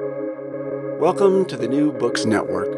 Welcome to the New Books Network.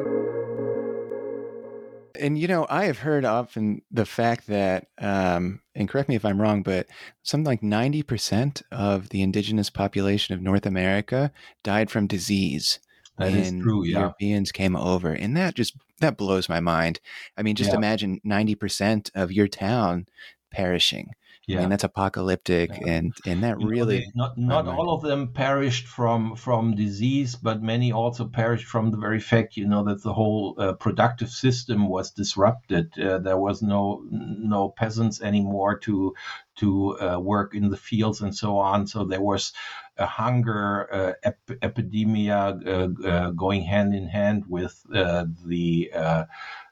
And you know, I have heard often the fact that, um, and correct me if I'm wrong, but something like 90% of the indigenous population of North America died from disease. That is true, yeah. Europeans came over. And that just that blows my mind. I mean, just Yeah. imagine 90% of your town perishing. I Yeah. mean, that's apocalyptic Yeah. and and that You know, really they- not not all of them perished from from disease, but many also perished from the very fact, you know, that the whole uh, productive system was disrupted. Uh, there was no no peasants anymore to to uh, work in the fields and so on. So there was a hunger uh, ep- epidemia uh, uh, going hand in hand with uh, the uh,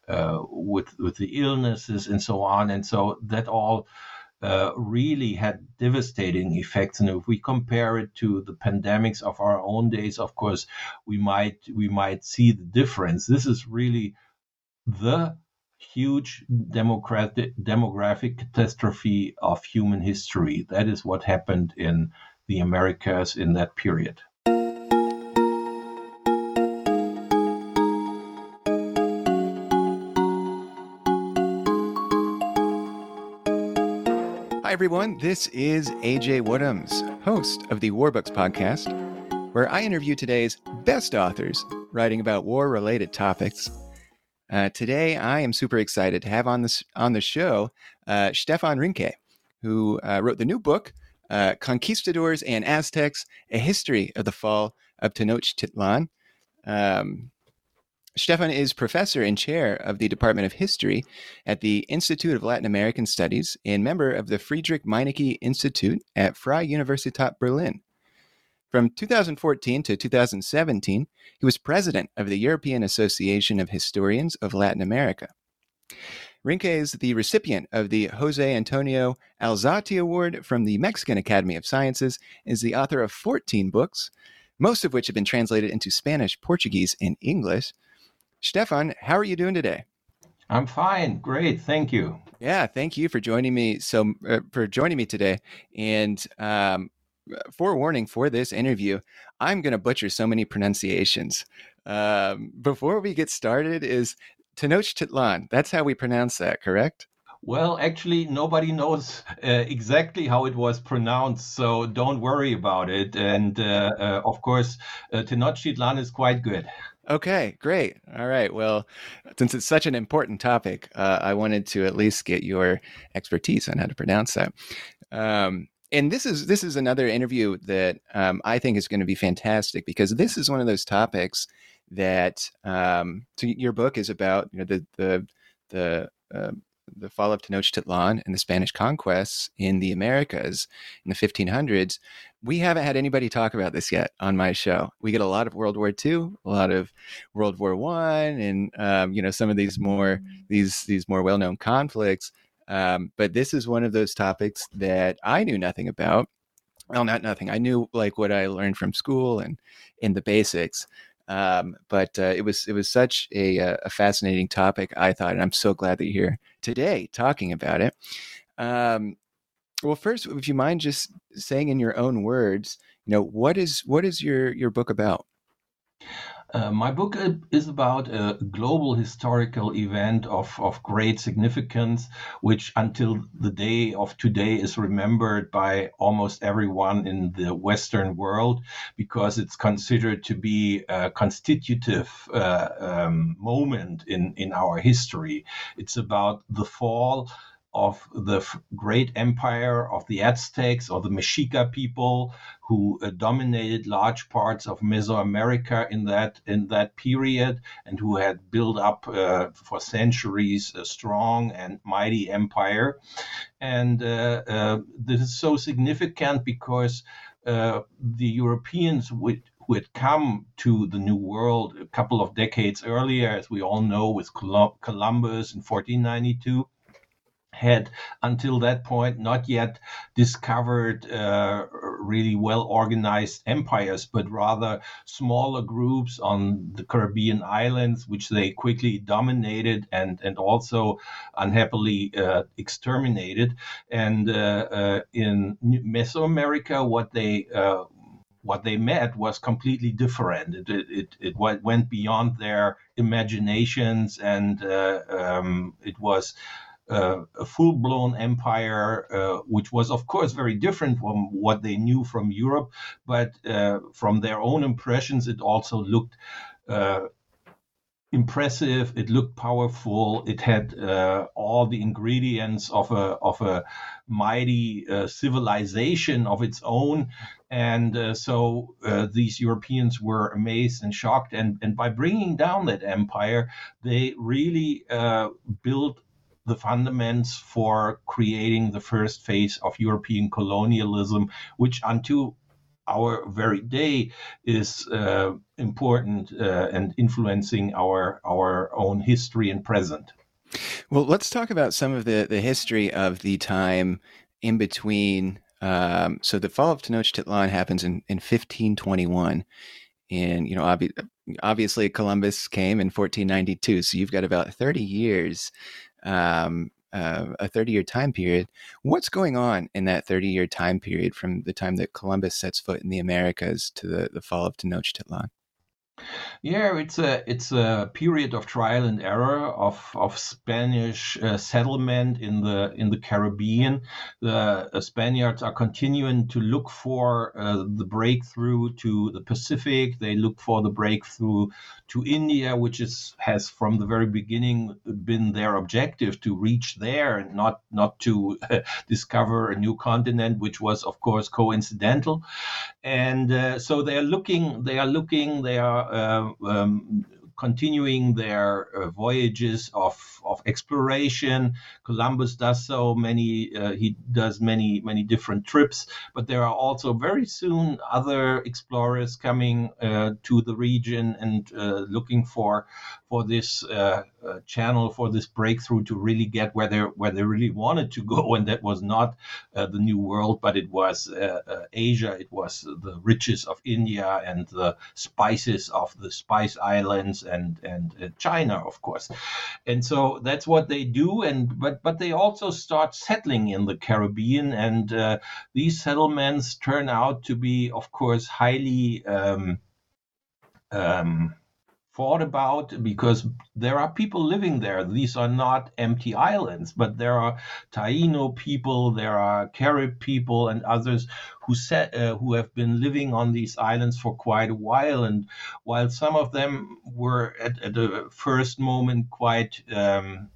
uh, with with the illnesses and so on. And so that all uh, really had devastating effects. And if we compare it to the pandemics of our own days, of course, we might we might see the difference. This is really the huge demographic catastrophe of human history. That is what happened in the Americas in that period. Everyone. This is AJ Woodhams, host of the War Books podcast, where I interview today's best authors writing about war related topics. Uh, today, I am super excited to have on, this, on the show uh, Stefan Rinke, who uh, wrote the new book, uh, Conquistadors and Aztecs A History of the Fall of Tenochtitlan. Um, Stefan is professor and chair of the Department of History at the Institute of Latin American Studies and member of the Friedrich Meinecke Institute at Freie Universität Berlin. From 2014 to 2017, he was president of the European Association of Historians of Latin America. Rinke is the recipient of the Jose Antonio Alzate Award from the Mexican Academy of Sciences, is the author of 14 books, most of which have been translated into Spanish, Portuguese, and English. Stefan, how are you doing today? I'm fine, great, thank you. Yeah, thank you for joining me. So uh, for joining me today, and um, forewarning for this interview, I'm going to butcher so many pronunciations. Um, before we get started, is Tenochtitlan? That's how we pronounce that, correct? Well, actually, nobody knows uh, exactly how it was pronounced, so don't worry about it. And uh, uh, of course, uh, Tenochtitlan is quite good. Okay, great. All right. Well, since it's such an important topic, uh, I wanted to at least get your expertise on how to pronounce that. Um, and this is this is another interview that um, I think is going to be fantastic because this is one of those topics that um, so your book is about. You know the the the uh, the fall of Tenochtitlan and the Spanish conquests in the Americas in the 1500s. We haven't had anybody talk about this yet on my show. We get a lot of World War II, a lot of World War One, and um, you know some of these more these these more well known conflicts. Um, but this is one of those topics that I knew nothing about. Well, not nothing. I knew like what I learned from school and in the basics. Um, but uh, it was it was such a, uh, a fascinating topic. I thought, and I'm so glad that you're here today talking about it. Um, well, first, if you mind just saying in your own words, you know, what is what is your your book about? Uh, my book uh, is about a global historical event of, of great significance, which until the day of today is remembered by almost everyone in the Western world because it's considered to be a constitutive uh, um, moment in, in our history. It's about the fall of the great empire of the Aztecs or the Mexica people who uh, dominated large parts of Mesoamerica in that in that period and who had built up uh, for centuries a strong and mighty empire. And uh, uh, this is so significant because uh, the Europeans would who had come to the New World a couple of decades earlier, as we all know, with Columbus in 1492 had until that point not yet discovered uh, really well organized empires, but rather smaller groups on the Caribbean islands, which they quickly dominated and, and also unhappily uh, exterminated. And uh, uh, in Mesoamerica, what they uh, what they met was completely different. It it it, it went beyond their imaginations, and uh, um, it was. Uh, a full-blown empire, uh, which was, of course, very different from what they knew from Europe, but uh, from their own impressions, it also looked uh, impressive. It looked powerful. It had uh, all the ingredients of a of a mighty uh, civilization of its own, and so these Europeans were amazed and shocked. And and by bringing down that empire, they really built the fundaments for creating the first phase of European colonialism, which until our very day is uh, important uh, and influencing our our own history and present. Well, let's talk about some of the the history of the time in between. Um, so the fall of Tenochtitlan happens in, in 1521, and you know, obvi- obviously Columbus came in 1492. So you've got about 30 years um, uh, a 30 year time period. What's going on in that 30 year time period from the time that Columbus sets foot in the Americas to the, the fall of Tenochtitlan? Yeah, it's a it's a period of trial and error of of Spanish uh, settlement in the in the Caribbean. The uh, Spaniards are continuing to look for uh, the breakthrough to the Pacific. They look for the breakthrough to India, which is has from the very beginning been their objective to reach there and not not to discover a new continent, which was of course coincidental. And uh, so they are looking, they are looking, they are uh, um, continuing their uh, voyages of, of exploration. Columbus does so many, uh, he does many, many different trips, but there are also very soon other explorers coming uh, to the region and uh, looking for, for this uh, uh, channel, for this breakthrough to really get where they where they really wanted to go, and that was not the New World, but it was Asia. It was the riches of India and the spices of the Spice Islands and and uh, China, of course. And so that's what they do. And but but they also start settling in the Caribbean, and uh, these settlements turn out to be, of course, highly. Um, um, thought about because there are people living there. These are not empty islands, but there are Taino people, there are Carib people, and others who set, uh, who have been living on these islands for quite a while. And while some of them were at, at the first moment quite um,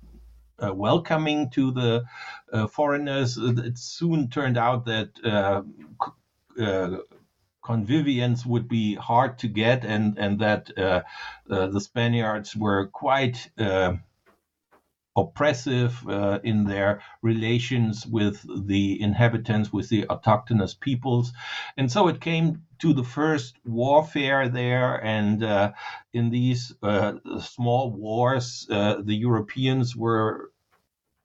uh, welcoming to the uh, foreigners, it soon turned out that uh, uh convivience would be hard to get, and and that uh, uh, the Spaniards were quite uh, oppressive uh, in their relations with the inhabitants, with the autochthonous peoples, and so it came to the first warfare there, and uh, in these uh, small wars, the Europeans were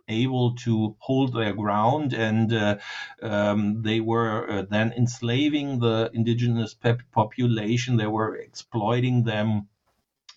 able to hold their ground, and uh, um, they were uh, then enslaving the indigenous population. They were exploiting them.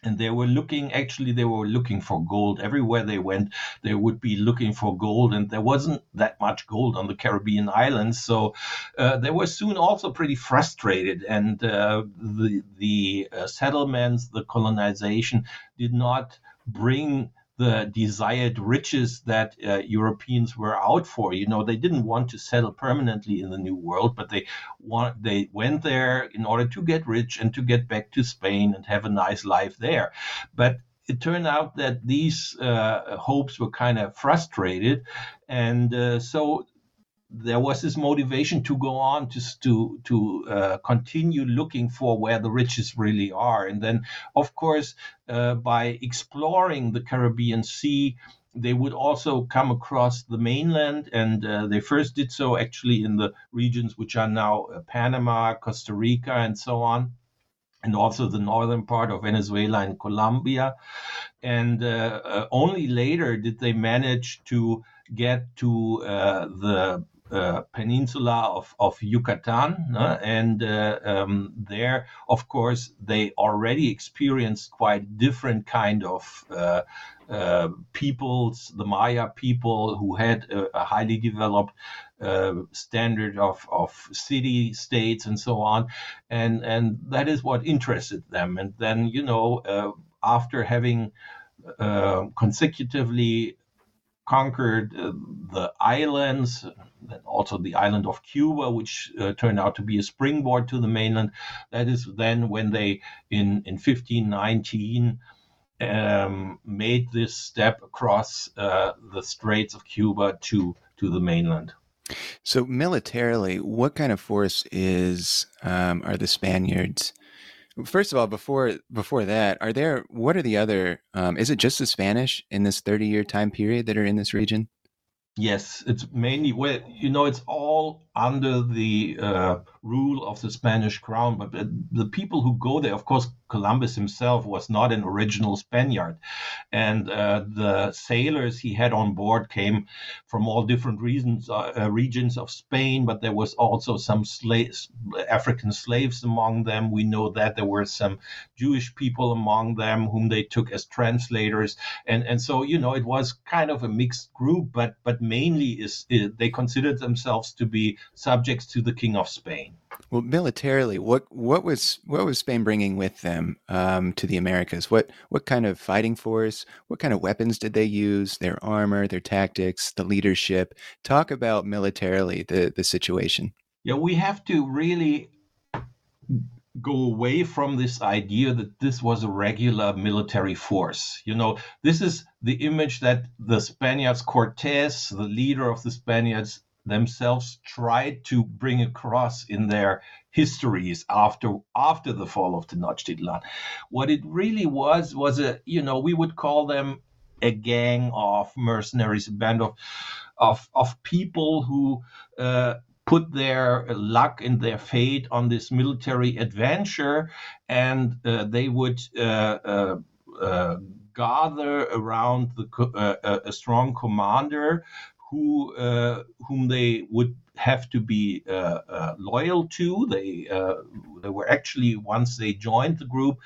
And they were looking actually they were looking for gold. Everywhere they went they would be looking for gold. And there wasn't that much gold on the caribbean islands. So uh, they were soon also pretty frustrated. And uh, the the uh, settlements the colonization did not bring the desired riches that uh, Europeans were out for. You know, they didn't want to settle permanently in the New World, but they want they went there in order to get rich and to get back to Spain and have a nice life there. But it turned out that these uh, hopes were kind of frustrated, and uh, so there was this motivation to go on to to to uh, continue looking for where the riches really are, and then of course uh, by exploring the Caribbean Sea. They would also come across the mainland, and uh, they first did so actually in the regions which are now uh, Panama, Costa Rica, and so on and also the northern part of Venezuela and Colombia. And uh, uh, only later did they manage to get to uh, the uh, peninsula of, of Yucatan. Uh, and uh, um, there, of course, they already experienced quite different kind of uh, uh, peoples, the Maya people who had a, a highly developed uh, standard of, of city states and so on. And, and that is what interested them. And then, you know, after having consecutively conquered uh, the islands, and also the island of Cuba, which uh, turned out to be a springboard to the mainland. That is then when they, in, in 1519, um, made this step across uh, the Straits of Cuba to, to the mainland. So militarily, what kind of force is um, are the Spaniards First of all, before before that, are there what are the other? Um, is it just the Spanish in this thirty year time period that are in this region? Yes, it's mainly well, you know, it's all under the uh, rule of the Spanish crown. But the people who go there, of course, Columbus himself was not an original Spaniard, and uh, the sailors he had on board came from all different reasons, uh, uh, regions of Spain. But there was also some slaves, African slaves among them. We know that there were some Jewish people among them whom they took as translators, and and so you know it was kind of a mixed group. But but mainly is, is they considered themselves to be subjects to the King of Spain. Well, militarily, what what was what was Spain bringing with them um, to the Americas? What what kind of fighting force? What kind of weapons did they use? Their armor, their tactics, the leadership. Talk about militarily the the situation. Yeah, we have to really go away from this idea that this was a regular military force. You know, this is the image that the Spaniards, Cortes, the leader of the Spaniards, themselves tried to bring across in their histories after after the fall of Tenochtitlan. What it really was was a you know we would call them a gang of mercenaries, a band of of of people who. Uh, put their luck and their fate on this military adventure, and uh, they would uh, uh, uh gather around the, uh, a strong commander who uh, whom they would have to be uh, uh, loyal to. They they were actually once they joined the group,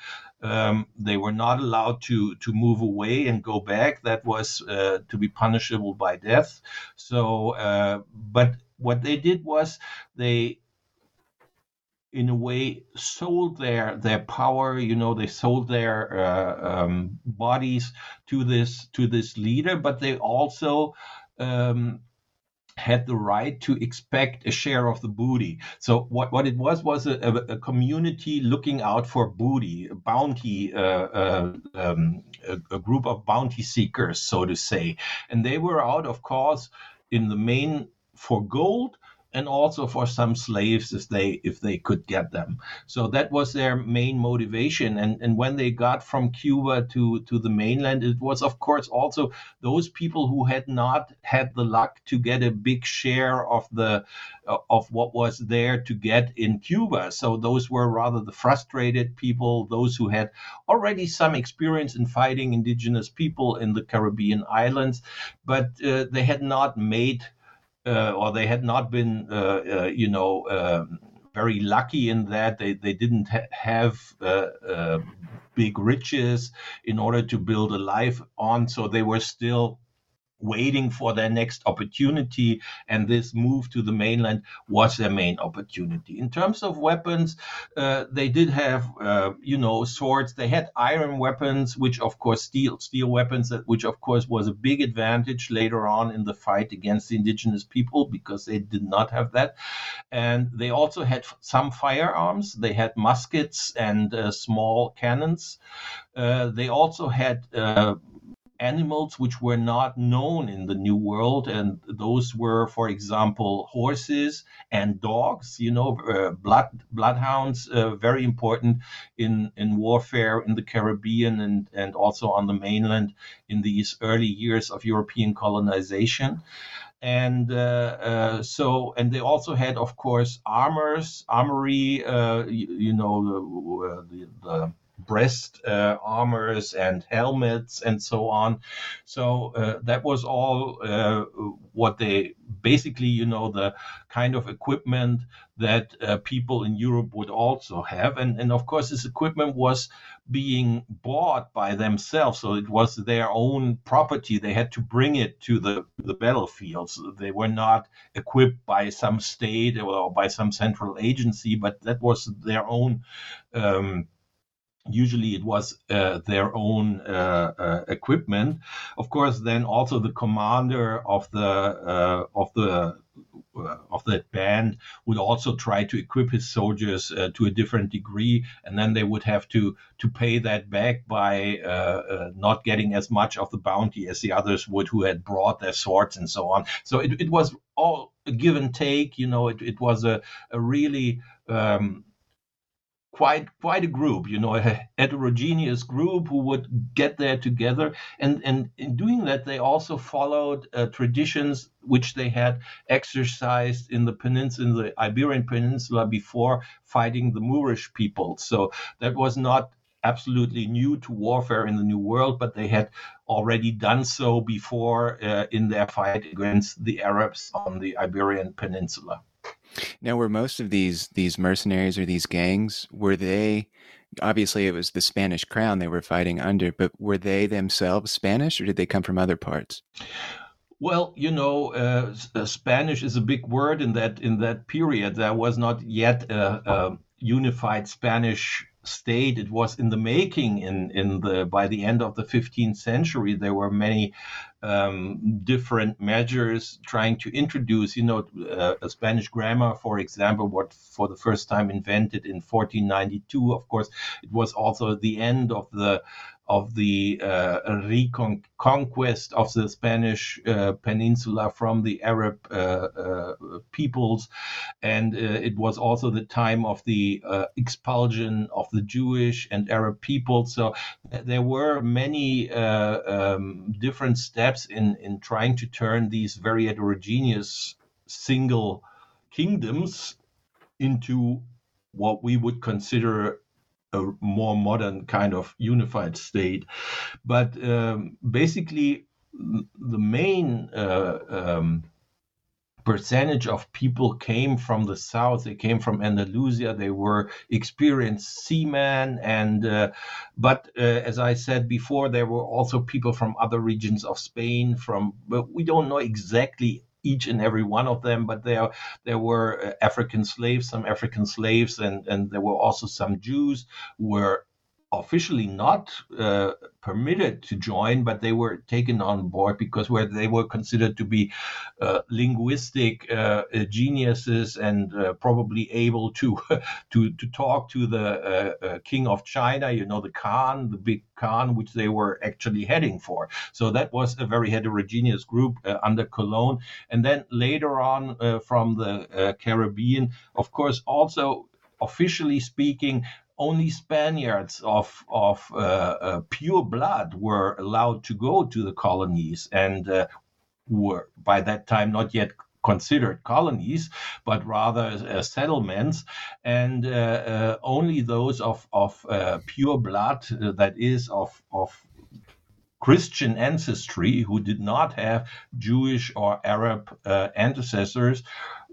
um, they were not allowed to to move away and go back. That was uh, to be punishable by death. So, uh, but what they did was they in a way sold their their power you know they sold their uh, um, bodies to this to this leader but they also um, had the right to expect a share of the booty. So what, what it was was a, a, a community looking out for booty, a bounty, uh, uh, um, a, a, group of bounty seekers, so to say, and they were out, of course, in the main for gold, and also for some slaves if they if they could get them. So that was their main motivation. And and when they got from Cuba to to the mainland, it was of course also those people who had not had the luck to get a big share of the of what was there to get in Cuba. So those were rather the frustrated people, those who had already some experience in fighting indigenous people in the Caribbean islands, but uh, they had not made or they had not been, uh, uh, you know, um, very lucky in that they, they didn't ha- have uh, uh, big riches in order to build a life on. So they were still waiting for their next opportunity, and this move to the mainland was their main opportunity. In terms of weapons, uh, they did have, uh, you know, swords. They had iron weapons, which of course steel steel weapons, which of course was a big advantage later on in the fight against the indigenous people because they did not have that. And they also had some firearms. They had muskets and uh, small cannons. Uh, they also had uh, animals which were not known in the New World, and those were, for example, horses and dogs. You know, uh, blood bloodhounds, uh, very important in in warfare in the Caribbean and and also on the mainland in these early years of European colonization and uh, uh, so and they also had of course armors armory uh, you, you, know the, the, breast uh, armors and helmets and so on. So uh, that was all uh, what they basically, you know, the kind of equipment that uh, people in Europe would also have. And, and of course, this equipment was being bought by themselves. So it was their own property. They had to bring it to the, the battlefields. They were not equipped by some state or by some central agency, but that was their own. Um, usually it was uh, their own uh, uh, equipment. Of course then also the commander of the uh, of the uh, of that band would also try to equip his soldiers uh, to a different degree and then they would have to to pay that back by not getting as much of the bounty as the others would who had brought their swords and so on. So it, it was all a give and take you know it, it was a, a really um, quite quite a group, you know, a heterogeneous group who would get there together, and and in doing that, they also followed uh, traditions which they had exercised in the peninsula, in the Iberian Peninsula before fighting the Moorish people. So that was not absolutely new to warfare in the New World, but they had already done so before uh, in their fight against the Arabs on the Iberian Peninsula. Now, were most of these these mercenaries or these gangs were they? Obviously, it was the Spanish crown they were fighting under, but were they themselves Spanish, or did they come from other parts? Well, you know, uh, uh Spanish is a big word in that in that period. There was not yet a, a unified Spanish state. It was in the making. In in the by the end of the 15th century, there were many um, different measures trying to introduce, you know, uh, a Spanish grammar, for example, what for the first time invented in 1492. Of course, it was also the end of the of the uh, reconquest of the Spanish uh, peninsula from the Arab uh, peoples. And it was also the time of the expulsion of the Jewish and Arab people. So there were many um, different steps in, in trying to turn these very heterogeneous single kingdoms into what we would consider a more modern kind of unified state. But um, basically, the main uh, um, percentage of people came from the south they came from andalusia they were experienced seamen and uh, but uh, as i said before there were also people from other regions of spain from but we don't know exactly each and every one of them, but there there were uh, African slaves, some African slaves, and and there were also some Jews who were officially not uh, permitted to join, but they were taken on board because where they were considered to be uh, linguistic uh, geniuses and uh, probably able to to to talk to the uh, uh, king of China, you know, the Khan, the big Khan, which they were actually heading for. So that was a very heterogeneous group under Colón, and then later on from the Caribbean, of course, also officially speaking, only Spaniards of of uh, uh, pure blood were allowed to go to the colonies, and uh, were by that time not yet considered colonies, but rather uh, settlements, and uh, uh, only those of of pure blood, that is of of Christian ancestry, who did not have Jewish or Arab ancestors,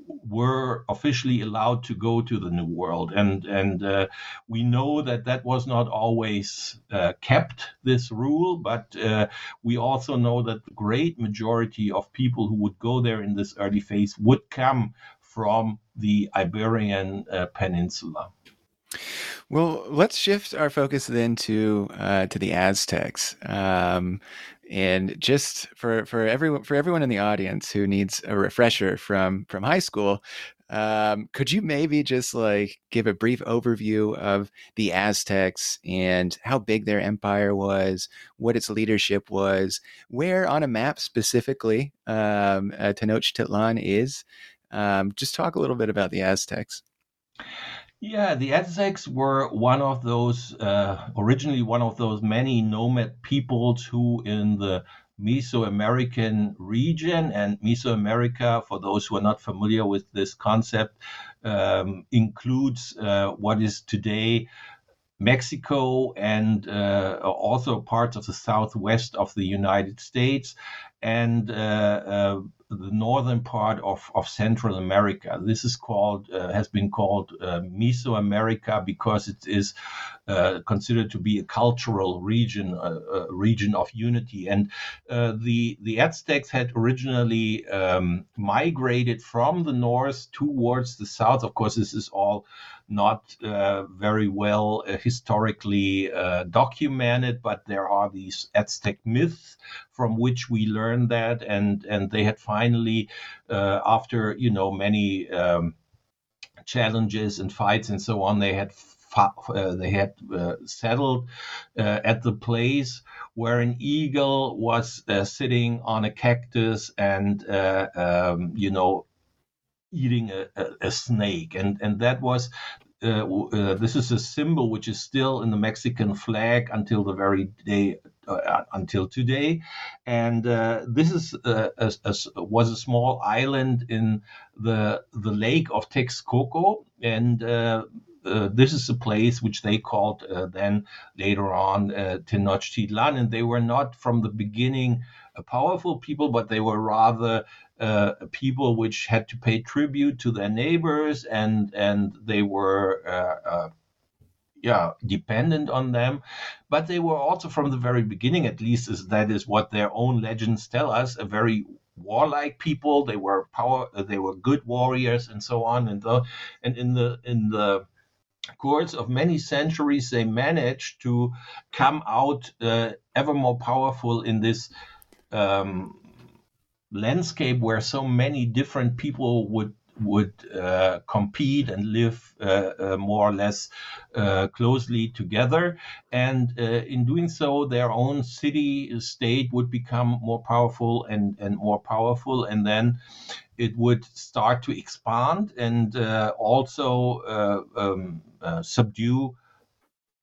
were officially allowed to go to the New World, and and uh, we know that that was not always uh, kept this rule, but uh, we also know that the great majority of people who would go there in this early phase would come from the Iberian uh, Peninsula. Well, let's shift our focus then to uh, to the Aztecs. Um, and just for for everyone for everyone in the audience who needs a refresher from from high school um, could you maybe just like give a brief overview of the aztecs and how big their empire was what its leadership was where on a map specifically um, uh, tenochtitlan is? Um, just talk a little bit about the aztecs yeah, the Aztecs were one of those, uh, originally one of those many nomad peoples who in the Mesoamerican region and Mesoamerica, for those who are not familiar with this concept, um, includes uh, what is today Mexico and uh, also parts of the southwest of the United States and uh, uh, the northern part of, of Central America. This is called uh, has been called uh, Mesoamerica because it is uh, considered to be a cultural region, a, a region of unity. And uh, the the Aztecs had originally um, migrated from the north towards the south. Of course, this is all not uh, very well uh, historically uh, documented, but there are these Aztec myths from which we learn that, and and they had finally, uh, after you know many um, challenges and fights and so on, they had. Uh, they had uh, settled at the place where an eagle was sitting on a cactus and um, you know eating a, a, a, snake. And and that was uh, uh, this is a symbol which is still in the Mexican flag until the very day uh, until today, and uh, this is uh, a, a, was a small island in the the lake of Texcoco, and uh, this is a place which they called then later on Tenochtitlan, and they were not from the beginning powerful people, but they were rather uh, people which had to pay tribute to their neighbors and and they were uh, uh, yeah dependent on them. But they were also from the very beginning at least is that is what their own legends tell us a very warlike people. They were power they were good warriors and so on. And the, and in the in the course of many centuries they managed to come out uh, ever more powerful in this um, landscape where so many different people would would uh, compete and live uh, uh, more or less uh, closely together. And uh, in doing so, their own city state would become more powerful and, and more powerful. And then it would start to expand and uh, also um, subdue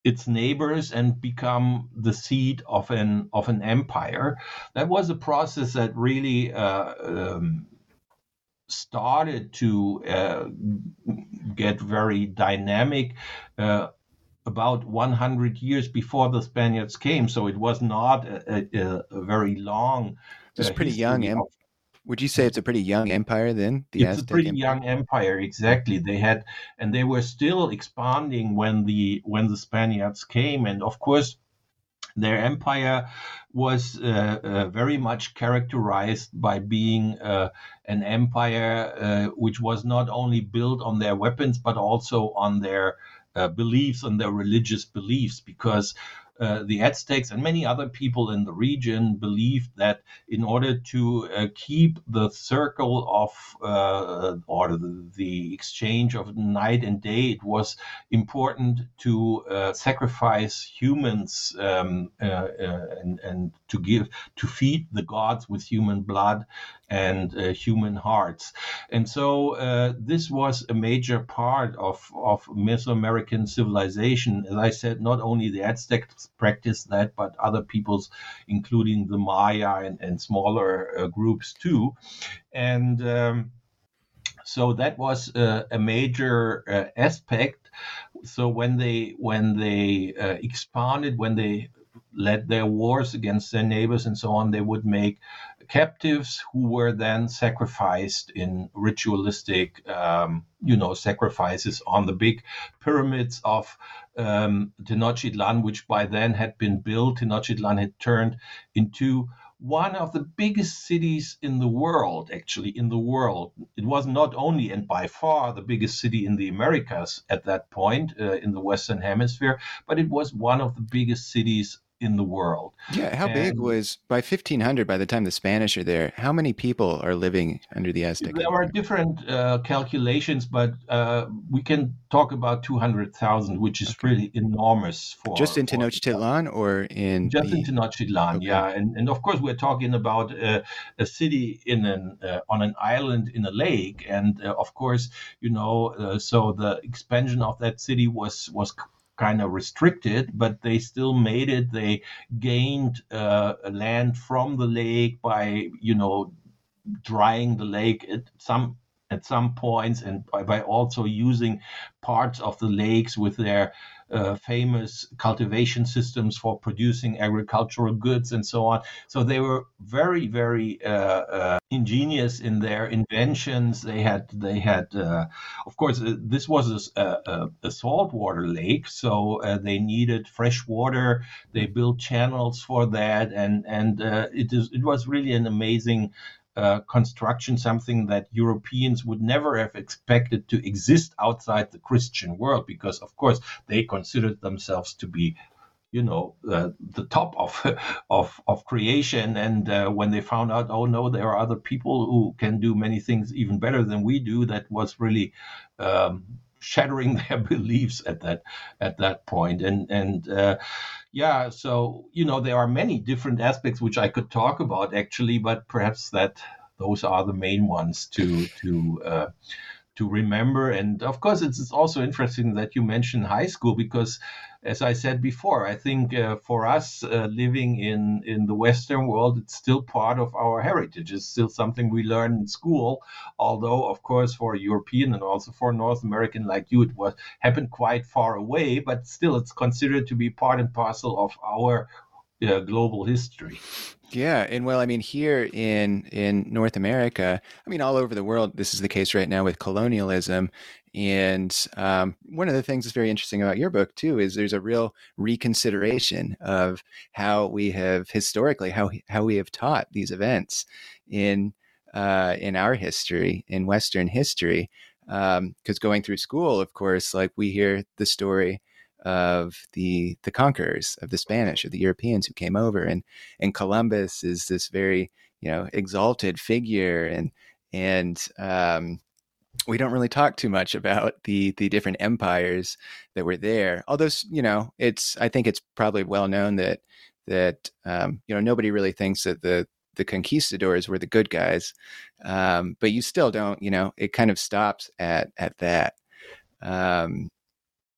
its neighbors and become the seat of an of an empire. That was a process that really uh, um, started to uh, get very dynamic. Uh, about 100 years before the Spaniards came, so it was not a, a, a very long. It's pretty young. Em- would you say it's a pretty young empire then? The it's Aztec a pretty empire? young empire, exactly. They had, and they were still expanding when the when the Spaniards came, and of course, their empire was uh, uh, very much characterized by being uh, an empire uh, which was not only built on their weapons but also on their uh, beliefs, on their religious beliefs, because uh, the Aztecs and many other people in the region believed that in order to uh, keep the circle of uh, or the, exchange of night and day, it was important to uh, sacrifice humans um, uh, and, and to give to feed the gods with human blood and uh, human hearts. And so uh, this was a major part of, of Mesoamerican civilization. As I said, not only the Aztecs practiced that, but other peoples, including the Maya and, and smaller uh, groups too. And um, so that was uh, a major uh, aspect. So when they when they uh, expanded, when they led their wars against their neighbors and so on, they would make captives who were then sacrificed in ritualistic, um, you know, sacrifices on the big pyramids of um, Tenochtitlan, which by then had been built. Tenochtitlan had turned into one of the biggest cities in the world, actually, in the world. It was not only and by far the biggest city in the Americas at that point uh, in the Western Hemisphere, but it was one of the biggest cities in the world. Yeah, how and big was by 1500 by the time the Spanish are there? How many people are living under the Aztec? There are different uh, calculations, but uh, we can talk about 200,000, which is okay. really enormous for just in Tenochtitlan or in just the... in Tenochtitlan, okay. yeah, and and of course we're talking about uh, a city in an uh, on an island in a lake, and uh, of course you know uh, so the expansion of that city was was kind of restricted, but they still made it. They gained uh, land from the lake by, you know, drying the lake at some at some points and by, by also using parts of the lakes with their uh, famous cultivation systems for producing agricultural goods and so on. So they were very, very uh, uh, ingenious in their inventions. They had, they had, uh, of course, uh, this was a, a, a saltwater lake, so they needed fresh water. They built channels for that, and and it is it was really an amazing uh, construction, something that Europeans would never have expected to exist outside the Christian world, because of course they considered themselves to be, you know, uh, the top of of of creation. And uh, when they found out, oh no, there are other people who can do many things even better than we do, that was really. Um, shattering their beliefs at that at that point and and uh, yeah, so you know there are many different aspects which I could talk about actually, but perhaps that those are the main ones to to uh, to remember. And of course, it's, also interesting that you mentioned high school because, as I said before, I think uh, for us uh, living in in the Western world, it's still part of our heritage. It's still something we learn in school. Although, of course, for European and also for North American like you, it was happened quite far away. But still, it's considered to be part and parcel of our uh, global history. Yeah, and well, I mean, here in in North America, I mean, all over the world, this is the case right now with colonialism. And um, one of the things that's very interesting about your book too is there's a real reconsideration of how we have historically how how we have taught these events in uh, in our history in Western history. Because um, going through school, of course, like we hear the story of the the conquerors of the Spanish or the Europeans who came over, and and Columbus is this very you know exalted figure, and and um, we don't really talk too much about the the different empires that were there. Although you know, it's I think it's probably well known that that um, you know nobody really thinks that the the conquistadors were the good guys, um, but you still don't. You know, it kind of stops at at that. Um,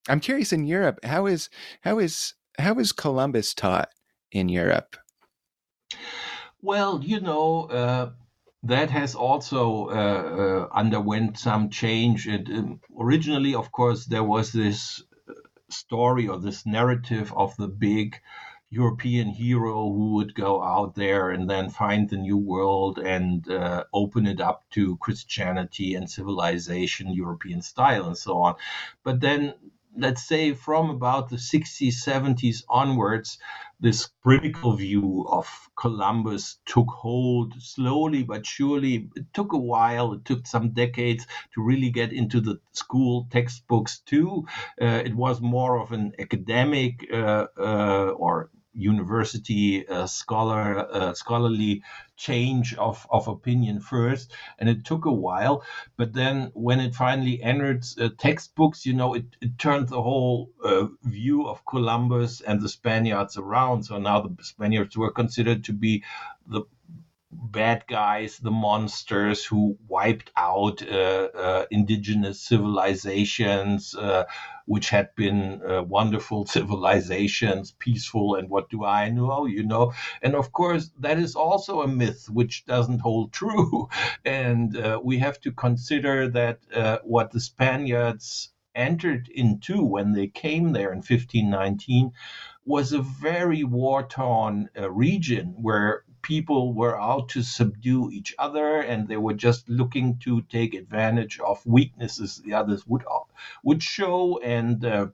I'm curious in Europe, how is how is how is Columbus taught in Europe? Well, you know, uh, that has also uh, uh, underwent some change. It, um, originally, of course, there was this uh, story or this narrative of the big European hero who would go out there and then find the new world and uh, open it up to Christianity and civilization, European style, and so on. But then let's say from about the 60s 70s onwards this critical view of columbus took hold slowly but surely. It took a while. It took some decades to really get into the school textbooks too. Uh, it was more of an academic uh, uh, or university uh, scholar uh, scholarly change of, of opinion first and it took a while. But then when it finally entered uh, textbooks you know it, it turned the whole uh, view of columbus and the spaniards around. So now the spaniards were considered to be the bad guys, the monsters who wiped out uh, uh, indigenous civilizations, uh, which had been uh, wonderful civilizations, peaceful, and what do I know, you know? And of course, that is also a myth which doesn't hold true. and uh, we have to consider that uh, what the Spaniards entered into when they came there in 1519 was a very war torn region where people were out to subdue each other and they were just looking to take advantage of weaknesses the others would would show and uh,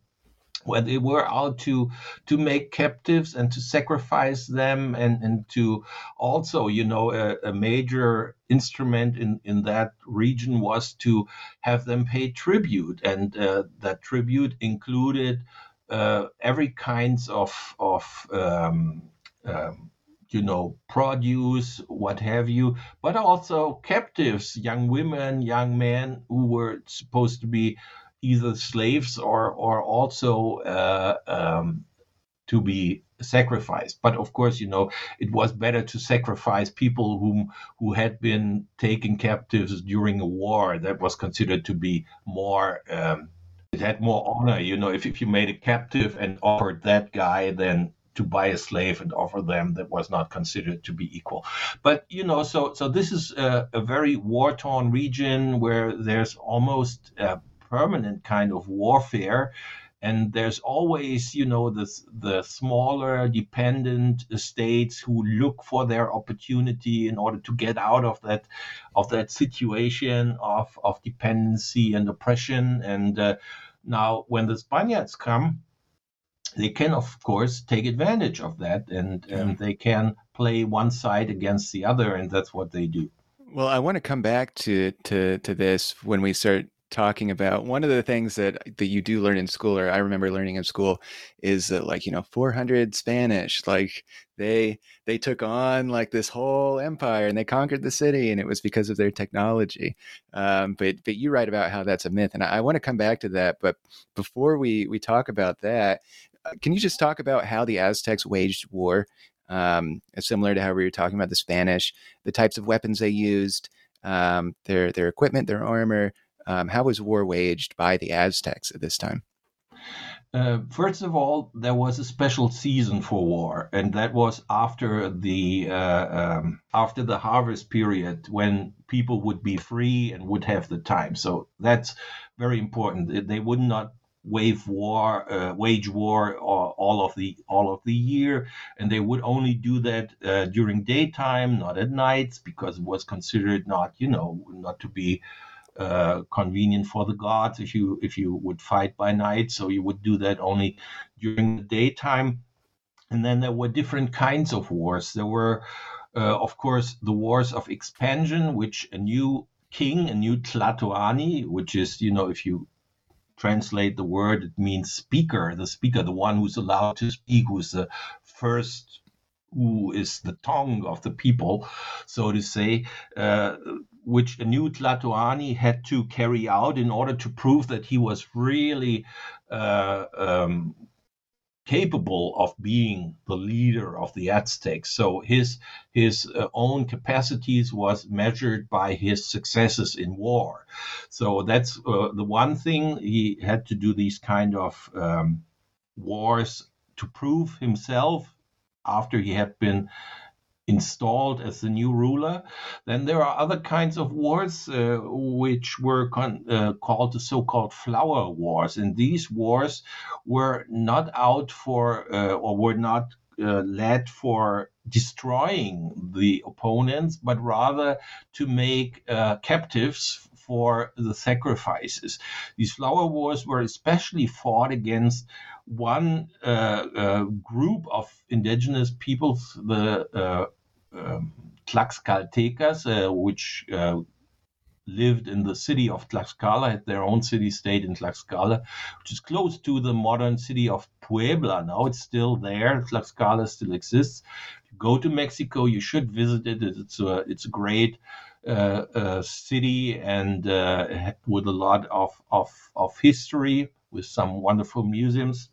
where they were out to to make captives and to sacrifice them and and to also you know a, a, major instrument in in that region was to have them pay tribute and uh, that tribute included uh, every kinds of of um, um, you know, produce, what have you, but also captives, young women, young men who were supposed to be either slaves or or also uh, um, to be sacrificed. But of course, you know, it was better to sacrifice people whom who had been taken captives during a war. That was considered to be more. Um, it had more honor, you know. If, if you made a captive and offered that guy, then to buy a slave and offer them that was not considered to be equal. But you know, so so this is a, a very war torn region where there's almost a permanent kind of warfare. and there's always you know the the smaller dependent states who look for their opportunity in order to get out of that of that situation of of dependency and oppression and uh, now when the spaniards come they can of course take advantage of that and yeah. and they can play one side against the other and that's what they do well i want to come back to to to this when we start talking about one of the things that that you do learn in school or i remember learning in school is that like you know 400 spanish like they they took on like this whole empire and they conquered the city and it was because of their technology um, but but you write about how that's a myth and i, I want to come back to that but before we we talk about that can you just talk about how the aztecs waged war um, similar to how we were talking about the spanish the types of weapons they used um, their their equipment their armor um, how was war waged by the Aztecs at this time? Uh, first of all, there was a special season for war, and that was after the uh, um, after the harvest period, when people would be free and would have the time. So that's very important. They would not wage war, uh, wage war all of the all of the year, and they would only do that uh, during daytime, not at nights, because it was considered not, you know, not to be uh, convenient for the gods if you if you would fight by night. So you would do that only during the daytime. And then there were different kinds of wars. There were, uh, of course, the wars of expansion, which a new king, a new Tlatoani, which is, you know, if you translate the word, it means speaker, the speaker, the one who's allowed to speak, who's the first who is the tongue of the people, so to say, uh, which a new Tlatoani had to carry out in order to prove that he was really uh, um, capable of being the leader of the Aztecs. So his his uh, own capacities was measured by his successes in war. So that's uh, the one thing he had to do these kind of um, wars to prove himself after he had been installed as the new ruler. Then there are other kinds of wars uh, which were con- uh, called the so-called flower wars, and these wars were not out for uh, or were not uh, led for destroying the opponents, but rather to make uh, captives for the sacrifices. These flower wars were especially fought against one uh, uh, group of indigenous peoples, the uh, um, Tlaxcaltecas, uh, which uh, lived in the city of Tlaxcala, had their own city state in Tlaxcala, which is close to the modern city of Puebla. Now it's still there. Tlaxcala still exists. Go to Mexico, you should visit it. It's a, it's a great city and uh, with a lot of, of, of history, with some wonderful museums.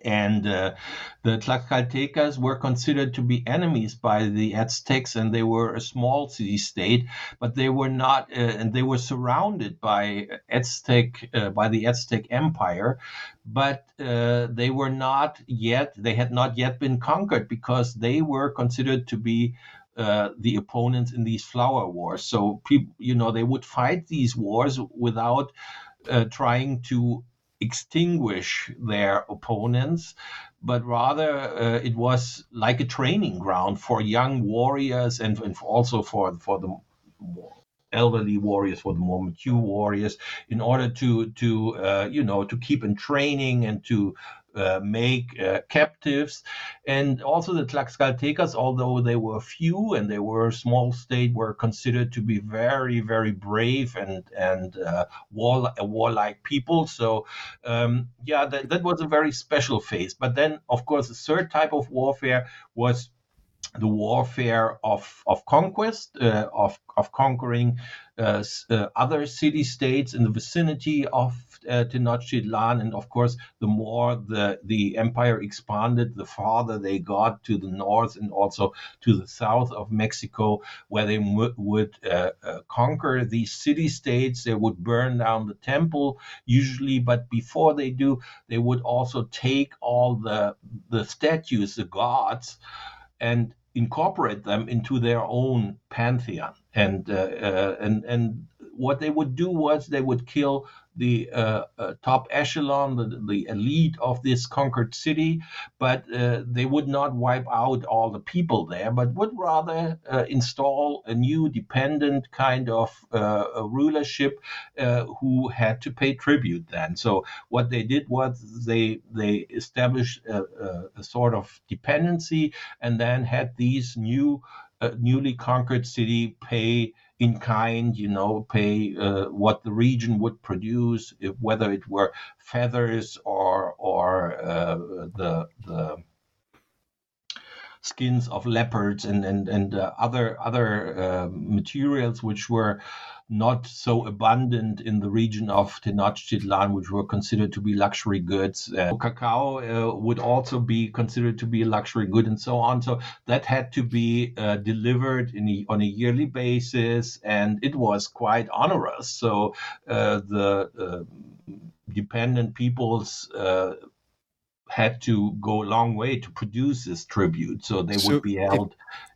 And uh, the Tlaxcaltecas were considered to be enemies by the Aztecs, and they were a small city state, but they were not, uh, and they were surrounded by Aztec, uh, by the Aztec Empire, but uh, they were not yet, they had not yet been conquered because they were considered to be uh, the opponents in these flower wars. So people, you know, they would fight these wars without uh, trying to extinguish their opponents, but rather uh, it was like a training ground for young warriors and, and also for for the elderly warriors, for the more mature warriors, in order to to uh, you know to keep in training and to uh, make uh, captives. And also the Tlaxcaltecas, although they were few and they were a small state, were considered to be very, very brave and and uh, war, warlike people. So um, yeah, that, that was a very special phase. But then, of course, the third type of warfare was the warfare of, of conquest, uh, of, of conquering uh, uh, other city states in the vicinity of uh, Tenochtitlan. And of course, the more the, the empire expanded, the farther they got to the north and also to the south of Mexico, where they w- would uh, uh, conquer these city states. They would burn down the temple, usually, but before they do, they would also take all the, the statues, the gods, and incorporate them into their own pantheon and uh, uh, and and what they would do was they would kill the uh, uh, top echelon, the, the elite of this conquered city, but uh, they would not wipe out all the people there, but would rather uh, install a new dependent kind of uh, rulership uh, who had to pay tribute then. So what they did was they they established a, a, a sort of dependency and then had these new newly conquered city pay in kind, you know, pay uh, what the region would produce, if, whether it were feathers or or uh, the the skins of leopards and and and uh, other other uh, materials which were not so abundant in the region of Tenochtitlan, which were considered to be luxury goods. Uh, cacao uh, would also be considered to be a luxury good, and so on. So that had to be uh, delivered a, on a yearly basis, and it was quite onerous. So uh, the uh, dependent peoples uh, had to go a long way to produce this tribute, so they so would be held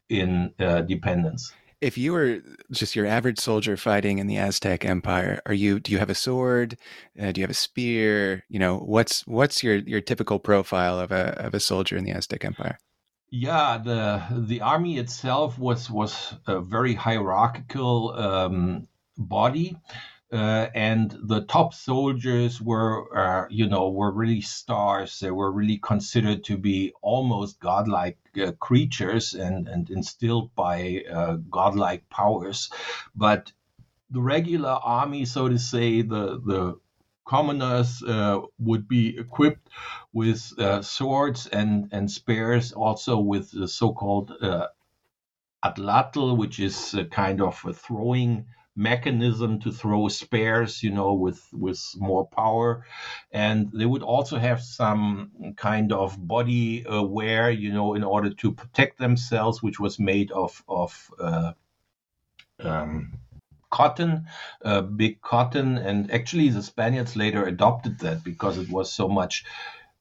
if, in uh, dependence. If you were just your average soldier fighting in the Aztec Empire, are you? Do you have a sword? Uh, do you have a spear? You know, what's what's your your typical profile of a of a soldier in the Aztec Empire? Yeah, the the army itself was was a very hierarchical um, body uh, and the top soldiers were, uh, you know, were really stars. They were really considered to be almost godlike uh, creatures and, and instilled by uh, godlike powers. But the regular army, so to say, the the commoners uh, would be equipped with uh, swords and and spears, also with the so-called atlatl, which is a kind of a throwing mechanism to throw spears, you know, with with more power, and they would also have some kind of body uh, wear, you know, in order to protect themselves, which was made of of uh, um, cotton, uh, big cotton, and actually the Spaniards later adopted that because it was so much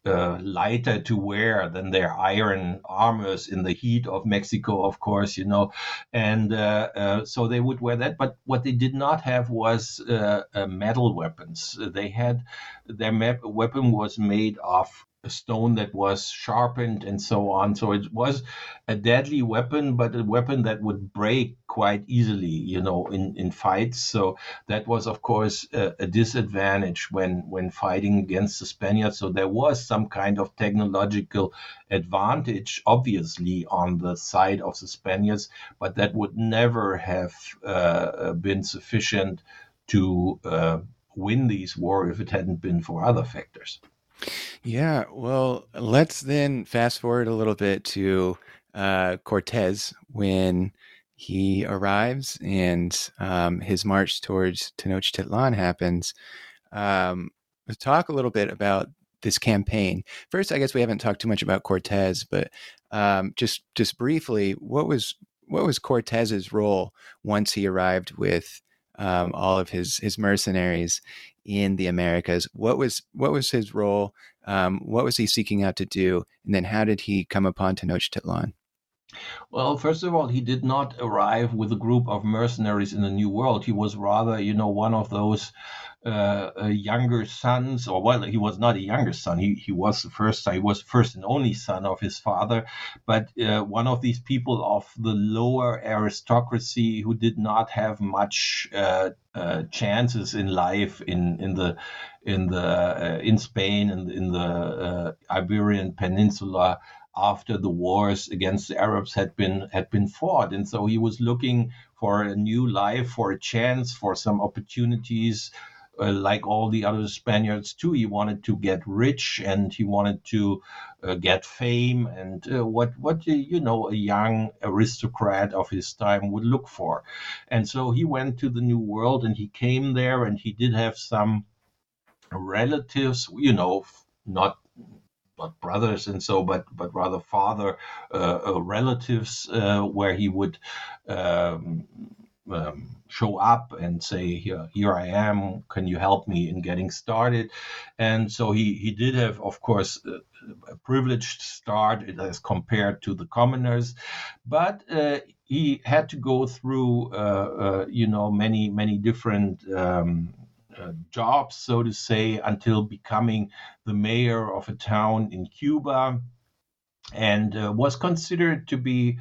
uh, lighter to wear than their iron armors in the heat of Mexico, of course, you know. And uh, uh, so they would wear that. But what they did not have was uh, uh, metal weapons. They had their weapon was made of a stone that was sharpened and so on. So it was a deadly weapon, but a weapon that would break quite easily, you know, in, in fights. So that was, of course, a, a disadvantage when when fighting against the Spaniards. So there was some kind of technological advantage, obviously, on the side of the Spaniards, but that would never have uh, been sufficient to uh, win these war if it hadn't been for other factors. Yeah, well, let's then fast forward a little bit to uh, Cortez when he arrives and um, his march towards Tenochtitlan happens. Um, let's talk a little bit about this campaign. First, I guess we haven't talked too much about Cortez, but um, just just briefly, what was what was Cortez's role once he arrived with um, all of his his mercenaries in the Americas. What was what was his role? Um, what was he seeking out to do? And then how did he come upon Tenochtitlan? Well, first of all, he did not arrive with a group of mercenaries in the New World. He was rather, you know, one of those uh, uh, younger sons, or well, he was not a younger son. He he was the first son. He was first and only son of his father, but uh, one of these people of the lower aristocracy who did not have much uh, uh chances in life in in the in the uh, in Spain and in the Iberian Peninsula after the wars against the Arabs had been had been fought, and so he was looking for a new life, for a chance, for some opportunities uh, like all the other Spaniards too, he wanted to get rich and he wanted to uh, get fame. And uh, what what you know a young aristocrat of his time would look for. And so he went to the New World and he came there and he did have some relatives, you know, not not brothers and so, but but rather father uh, uh relatives, uh, where he would um, um, show up and say, here, here I am. Can you help me in getting started? And so he, he did have, of course, a, a privileged start as compared to the commoners, but uh, he had to go through, uh, uh, you know, many many different um, uh, jobs, so to say, until becoming the mayor of a town in Cuba, and uh, was considered to be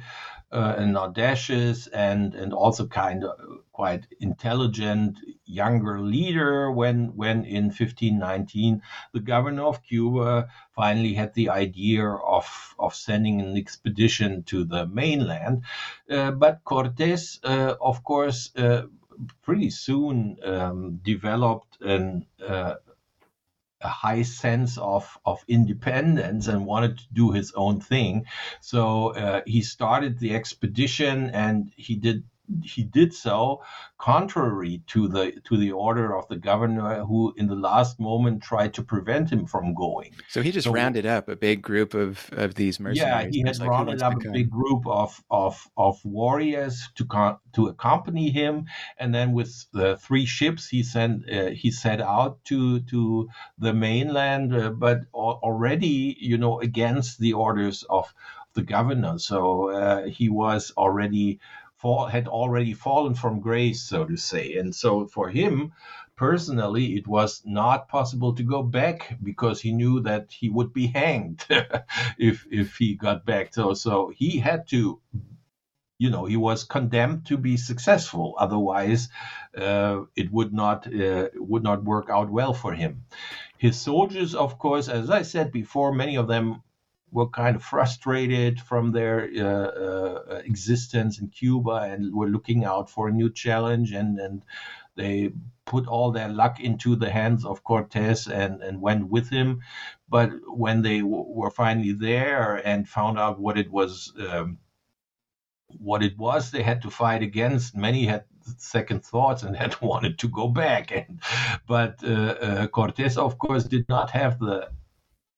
uh, an audacious and and also kind of quite intelligent younger leader when when in 1519 the governor of Cuba finally had the idea of of sending an expedition to the mainland. Uh, but Cortes uh, of course uh, pretty soon um, developed an uh, a high sense of, of independence and wanted to do his own thing. So uh, he started the expedition and he did he did so contrary to the to the order of the governor who in the last moment tried to prevent him from going. So he just so, rounded up a big group of of these mercenaries yeah he had like rounded up a big group of of of warriors to con- to accompany him. And then with the three ships he sent uh, he set out to to the mainland uh, but already you know against the orders of the governor. So uh, he was already fall, had already fallen from grace, so to say. And so for him personally, it was not possible to go back because he knew that he would be hanged if if he got back. So so he had to. You know, he was condemned to be successful. Otherwise, uh, it would not uh, would not work out well for him. His soldiers, of course, as I said before, many of them were kind of frustrated from their uh, uh, existence in Cuba and were looking out for a new challenge and and they put all their luck into the hands of Cortes and, and went with him. But when they w- were finally there and found out what it was, um, what it was, they had to fight against. Many had second thoughts and had wanted to go back. And but uh, uh, Cortes, of course, did not have the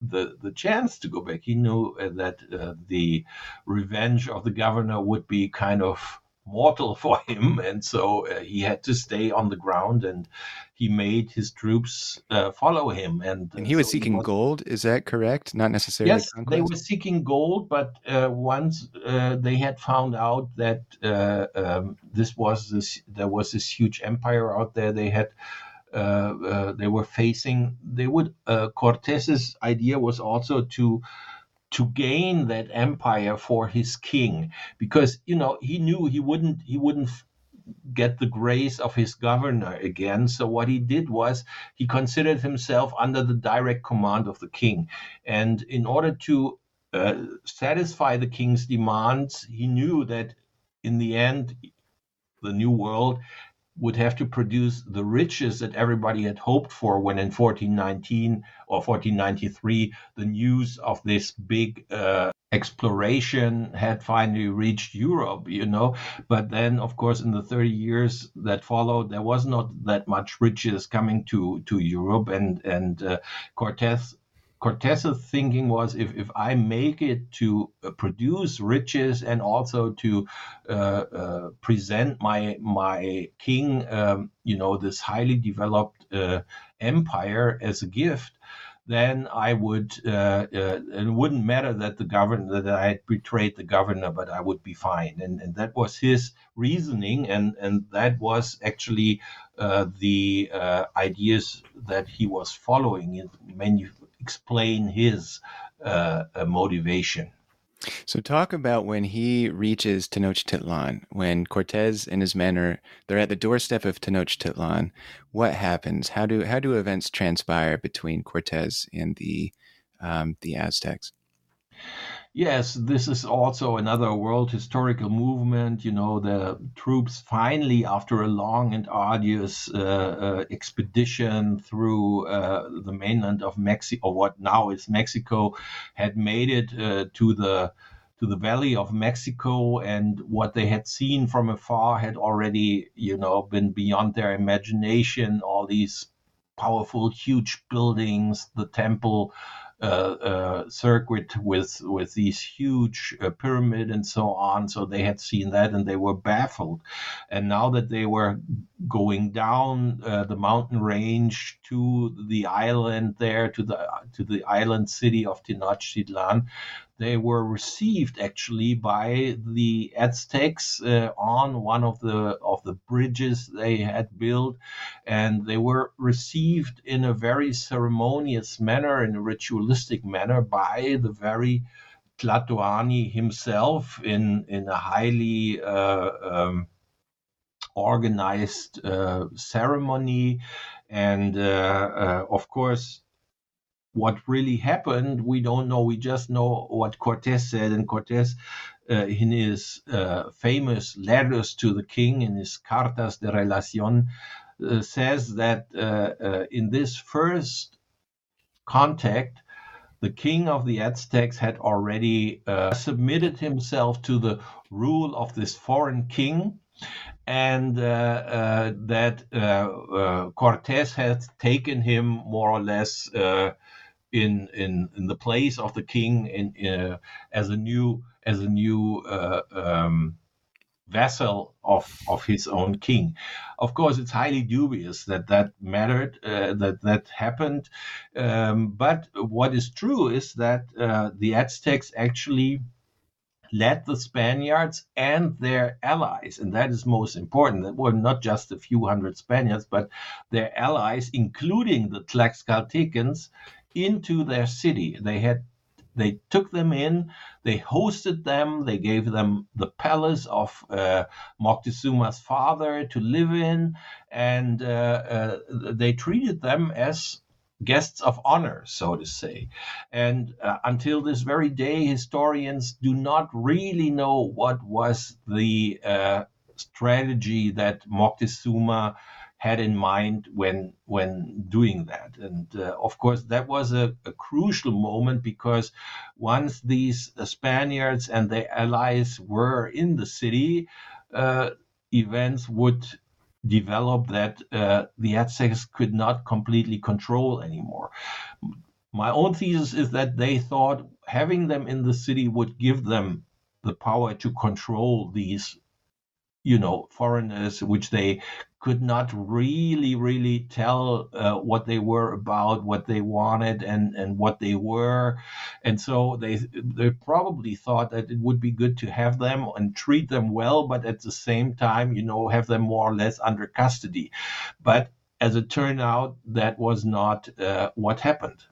the the chance to go back. He knew uh, that uh, the revenge of the governor would be kind of mortal for him, and so uh, he had to stay on the ground. And he made his troops uh, follow him. And, and he was so seeking he was, gold. Is that correct? Not necessarily. Yes, conquest? they were seeking gold, but uh, once uh, they had found out that um, this was this, there was this huge empire out there. They had uh, uh, they were facing. They would uh, Cortes's idea was also to to gain that empire for his king because you know he knew he wouldn't he wouldn't get the grace of his governor again so what he did was he considered himself under the direct command of the king and in order to uh, satisfy the king's demands he knew that in the end the new world would have to produce the riches that everybody had hoped for when in 1419 or 1493 the news of this big uh, exploration had finally reached Europe, you know. But then, of course, in the 30 years that followed, there was not that much riches coming to to Europe, and and uh, Cortes Cortes's thinking was if, if I make it to uh, produce riches and also to uh, uh, present my my king, um, you know, this highly developed uh, empire as a gift, then I would uh, uh, it wouldn't matter that the governor that I had betrayed the governor, but I would be fine. And and that was his reasoning, and and that was actually the ideas that he was following in many explain his uh, uh, motivation. So talk about when he reaches Tenochtitlan, when Cortez and his men are they're at the doorstep of Tenochtitlan. What happens? How do how do events transpire between Cortez and the um, the Aztecs? Yes, this is also another world historical movement. You know, the troops finally, after a long and arduous uh, uh, expedition through uh, the mainland of Mexico, or what now is Mexico, had made it uh, to the to the valley of Mexico, and what they had seen from afar had already, you know, been beyond their imagination. All these powerful, huge buildings, the temple circuit with with these huge uh, pyramid and so on. So they had seen that and they were baffled. And now that they were going down uh, the mountain range to the island there, to the to the island city of Tenochtitlan, they were received actually by the Aztecs uh, on one of the of the bridges they had built, and they were received in a very ceremonious manner, in a ritualistic manner, by the very Tlatoani himself in in a highly uh, um, organized uh, ceremony, and uh, uh, of course what really happened, we don't know. We just know what Cortes said, and Cortes, uh, in his uh, famous letters to the king, in his Cartas de Relación, uh, says that uh, uh, in this first contact, the king of the Aztecs had already uh, submitted himself to the rule of this foreign king and uh, uh, that uh, Cortes had taken him more or less in in in the place of the king in uh, as a new as a new uh, um, vassal of of his own king. Of course, it's highly dubious that that mattered uh, that that happened. Um, but what is true is that uh, the Aztecs actually led the Spaniards and their allies, and that is most important. That were not just a few hundred Spaniards, but their allies, including the Tlaxcaltecans, into their city. They had they took them in, they hosted them, they gave them the palace of uh, Moctezuma's father to live in, and uh, uh, they treated them as guests of honor, so to say. And uh, until this very day, historians do not really know what was the uh, strategy that Moctezuma had in mind when when doing that. And uh, of course, that was a, a, crucial moment because once these uh, Spaniards and their allies were in the city, uh, events would develop that uh, the Aztecs could not completely control anymore. My own thesis is that they thought having them in the city would give them the power to control these you know foreigners which they could not really, really tell uh, what they were about, what they wanted, and and what they were, and so they they probably thought that it would be good to have them and treat them well, but at the same time, you know, have them more or less under custody. But as it turned out, that was not uh, what happened.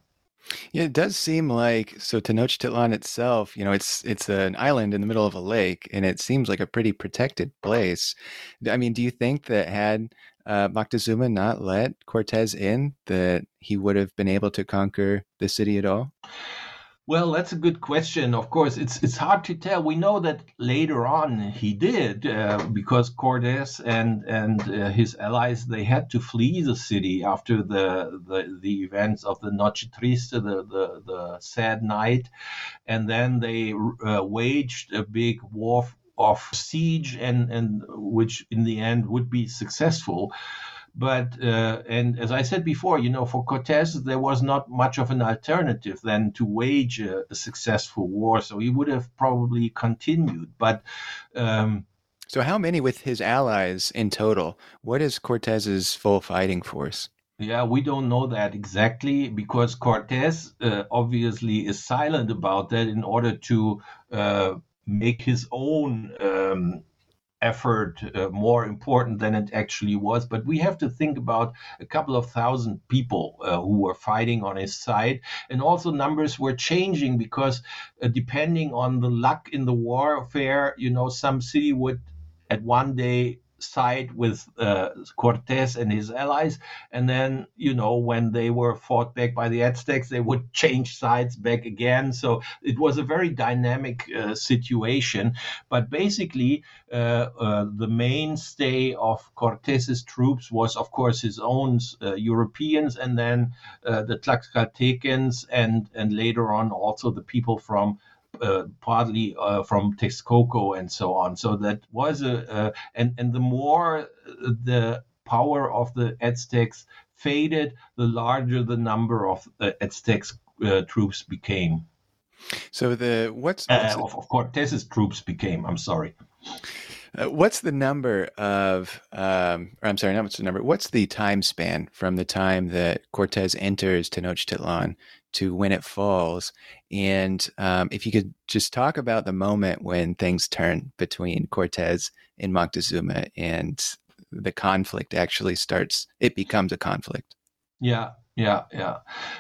Yeah, it does seem like so Tenochtitlan itself, you know, it's it's an island in the middle of a lake, and it seems like a pretty protected place. I mean, do you think that had uh, Moctezuma not let Cortez in, that he would have been able to conquer the city at all? Well, that's a good question. Of course, it's it's hard to tell. We know that later on he did, uh, because Cortés and and uh, his allies they had to flee the city after the the, the events of the Noche Triste, the, the the sad night, and then they uh, waged a big war of siege, and and which in the end would be successful. But uh, and as I said before, you know, for Cortés there was not much of an alternative than to wage a, a successful war. So he would have probably continued. But um, so, how many with his allies in total? What is Cortez's full fighting force? Yeah, we don't know that exactly because Cortés uh, obviously is silent about that in order to uh, make his own um, effort uh, more important than it actually was. But we have to think about a couple of thousand people uh, who were fighting on his side. And also, numbers were changing because uh, depending on the luck in the warfare, you know, some city would at one day side with uh, Cortés and his allies. And then, you know, when they were fought back by the Aztecs, they would change sides back again. So it was a very dynamic uh, situation. But basically, uh, uh the mainstay of Cortés's troops was, of course, his own uh, Europeans and then uh, the Tlaxcaltecans and, and later on also the people from partly uh, from Texcoco and so on. So that was a, and and the more the power of the Aztecs faded, the larger the number of uh, Aztecs uh, troops became. So the what's, uh, what's uh, of, of Cortez's troops became. I'm sorry. Uh, what's the number of? Um, I'm sorry, not what's the number. What's the time span from the time that Cortez enters Tenochtitlan to when it falls? And um, if you could just talk about the moment when things turn between Cortez and Moctezuma, and the conflict actually starts. It becomes a conflict. Yeah, yeah, yeah.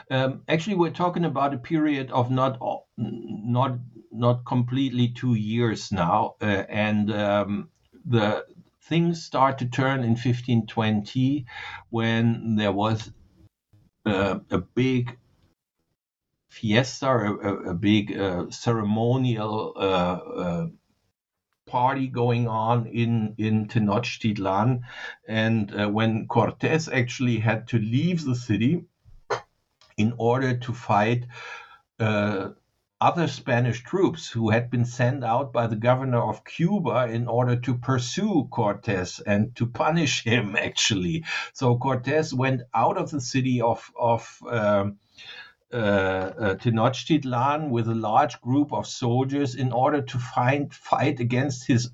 Um, actually, we're talking about a period of not not not completely two years now, uh, and um, the things start to turn in 1520 when there was uh, a big fiesta, a, a big uh, ceremonial uh, uh, party going on in in Tenochtitlan, and uh, when Cortés actually had to leave the city in order to fight uh, other Spanish troops who had been sent out by the governor of Cuba in order to pursue Cortés and to punish him, actually. So Cortés went out of the city of, of um, uh, uh, Tenochtitlan with a large group of soldiers in order to find fight against his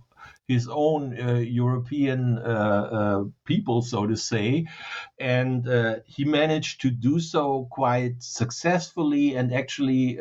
his own uh, European uh, uh, people, so to say. And uh, he managed to do so quite successfully and actually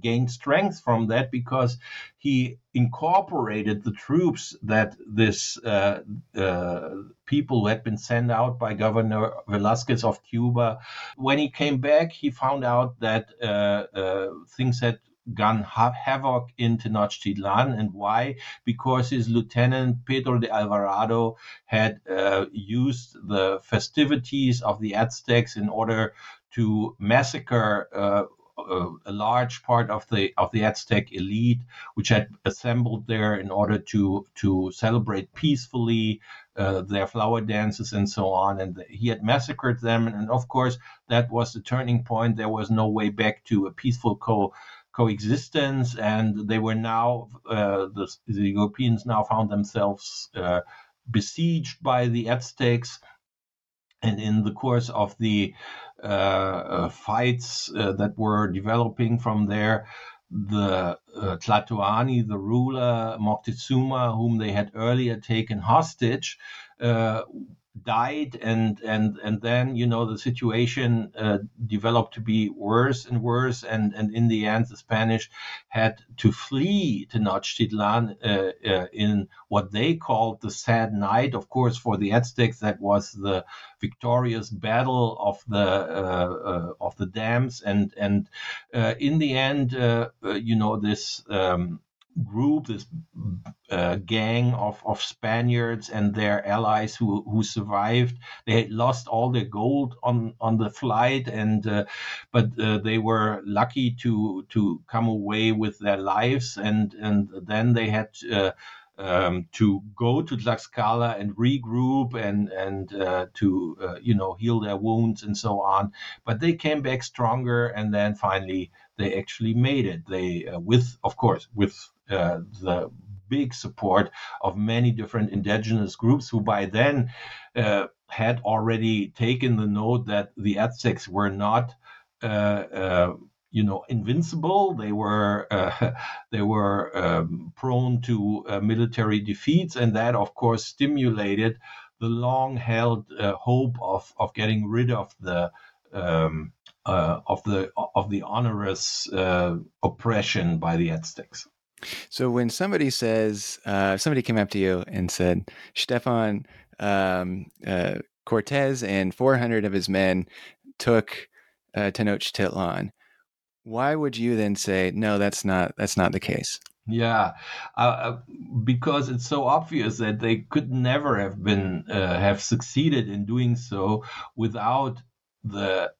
gained strength from that because he incorporated the troops that this uh, uh, people who had been sent out by Governor Velasquez of Cuba. When he came back, he found out that uh, things had gone ha- havoc in Tenochtitlan. And why? Because his lieutenant Pedro de Alvarado had uh, used the festivities of the Aztecs in order to massacre uh, a, large part of the of the Aztec elite, which had assembled there in order to to celebrate peacefully uh, their flower dances and so on. And he had massacred them, and of course that was the turning point. There was no way back to a peaceful co coexistence, and they were now uh, the, the, Europeans now found themselves uh, besieged by the Aztecs, and in the course of the uh, uh fights uh, that were developing from there. The uh, Tlatoani, the ruler Moctezuma, whom they had earlier taken hostage, died and and and then you know the situation uh, developed to be worse and worse. And and in the end the spanish had to flee Tenochtitlan uh, uh, in what they called the sad night of course for the aztecs. That was the victorious battle of the uh, uh, of the dams. And and uh, in the end you know this um, group, this uh, gang of, of Spaniards and their allies who, who survived. They had lost all their gold on, on the flight, and uh, but uh, they were lucky to to come away with their lives, and and then they had. Uh, um, to go to Tlaxcala and regroup and and uh, to uh, you know heal their wounds and so on. But they came back stronger, and then finally they actually made it. They uh, with of course with uh, the big support of many different indigenous groups who by then uh, had already taken the note that the Aztecs were not uh, uh, you know invincible. They were uh, they were um, prone to uh, military defeats and that of course stimulated the long held uh, hope of of getting rid of the um, of the of the onerous oppression by the Aztecs so when somebody says, uh, somebody came up to you and said, Stefan, um, uh, Cortez and 400 of his men took uh, Tenochtitlan, why would you then say, no, that's not, that's not the case? Yeah, uh, uh, because it's so obvious that they could never have been uh, have succeeded in doing so without the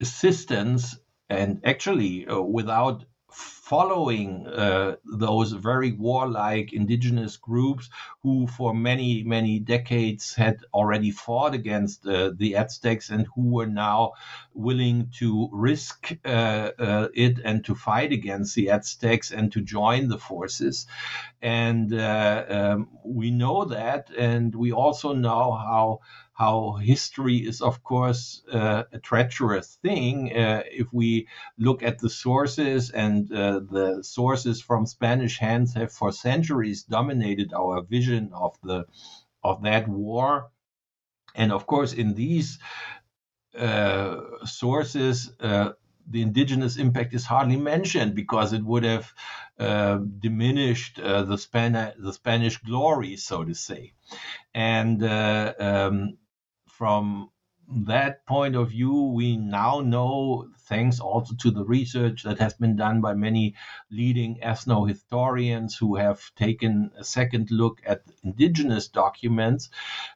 assistance and actually uh, without following uh, those very warlike indigenous groups who for many many decades had already fought against uh, the aztecs and who were now willing to risk uh, uh it and to fight against the aztecs and to join the forces. And uh, um, we know that and we also know how how history is, of course, uh, a treacherous thing. Uh, if we look at the sources, and uh, the sources from Spanish hands have for centuries dominated our vision of the of that war, and of course, in these uh, sources uh, the indigenous impact is hardly mentioned because it would have uh, diminished uh, the, Span- the Spanish glory, so to say. And uh, um, from that point of view, we now know, thanks also to the research that has been done by many leading ethno historians who have taken a second look at indigenous documents,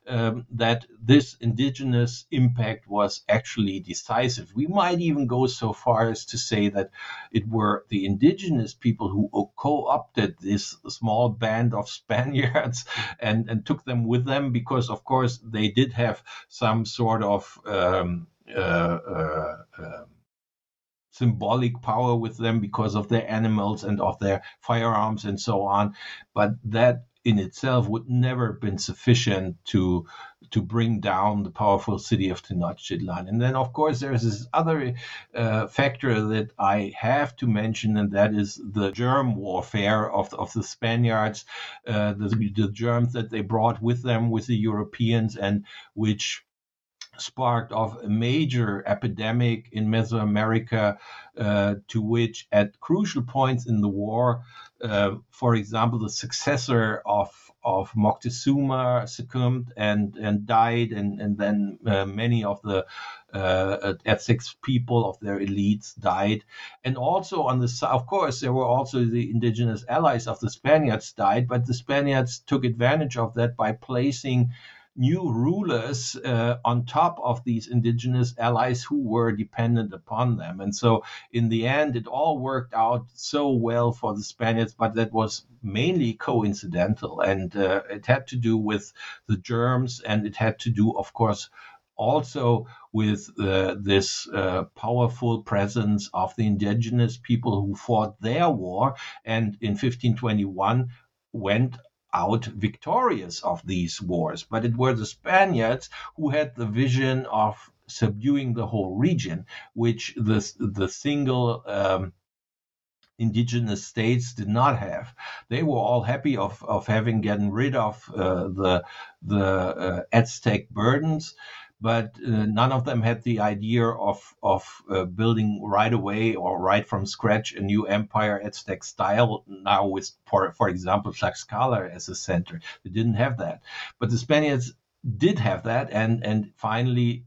um, that this indigenous impact was actually decisive. We might even go so far as to say that it were the indigenous people who co opted this small band of Spaniards and, and took them with them because, of course, they did have some sort of um, uh, uh, um, symbolic power with them because of their animals and of their firearms and so on. But that in itself would never have been sufficient to to bring down the powerful city of Tenochtitlan. And then, of course, there's this other uh, factor that I have to mention, and that is the germ warfare of, of the Spaniards, uh, the, the germs that they brought with them with the Europeans, and which sparked off a major epidemic in Mesoamerica, uh, to which at crucial points in the war, uh, for example, the successor of of Moctezuma succumbed and and died, and and then uh, many of the uh, Aztecs people of their elites died, and also on the side, of course, there were also the indigenous allies of the Spaniards died, but the Spaniards took advantage of that by placing new rulers uh, on top of these indigenous allies who were dependent upon them. And so, in the end, it all worked out so well for the Spaniards, but that was mainly coincidental. And uh, it had to do with the germs, and it had to do, of course, also with uh, this uh, powerful presence of the indigenous people who fought their war and in 1521 went out victorious of these wars, but it were the Spaniards who had the vision of subduing the whole region, which the, the single um, indigenous states did not have. They were all happy of, of having gotten rid of uh, the, the uh, Aztec burdens, but uh, none of them had the idea of of uh, building right away or right from scratch a new empire Aztec style. Now with, for for example, Tlaxcala as a center, they didn't have that, but the Spaniards did have that, and and finally.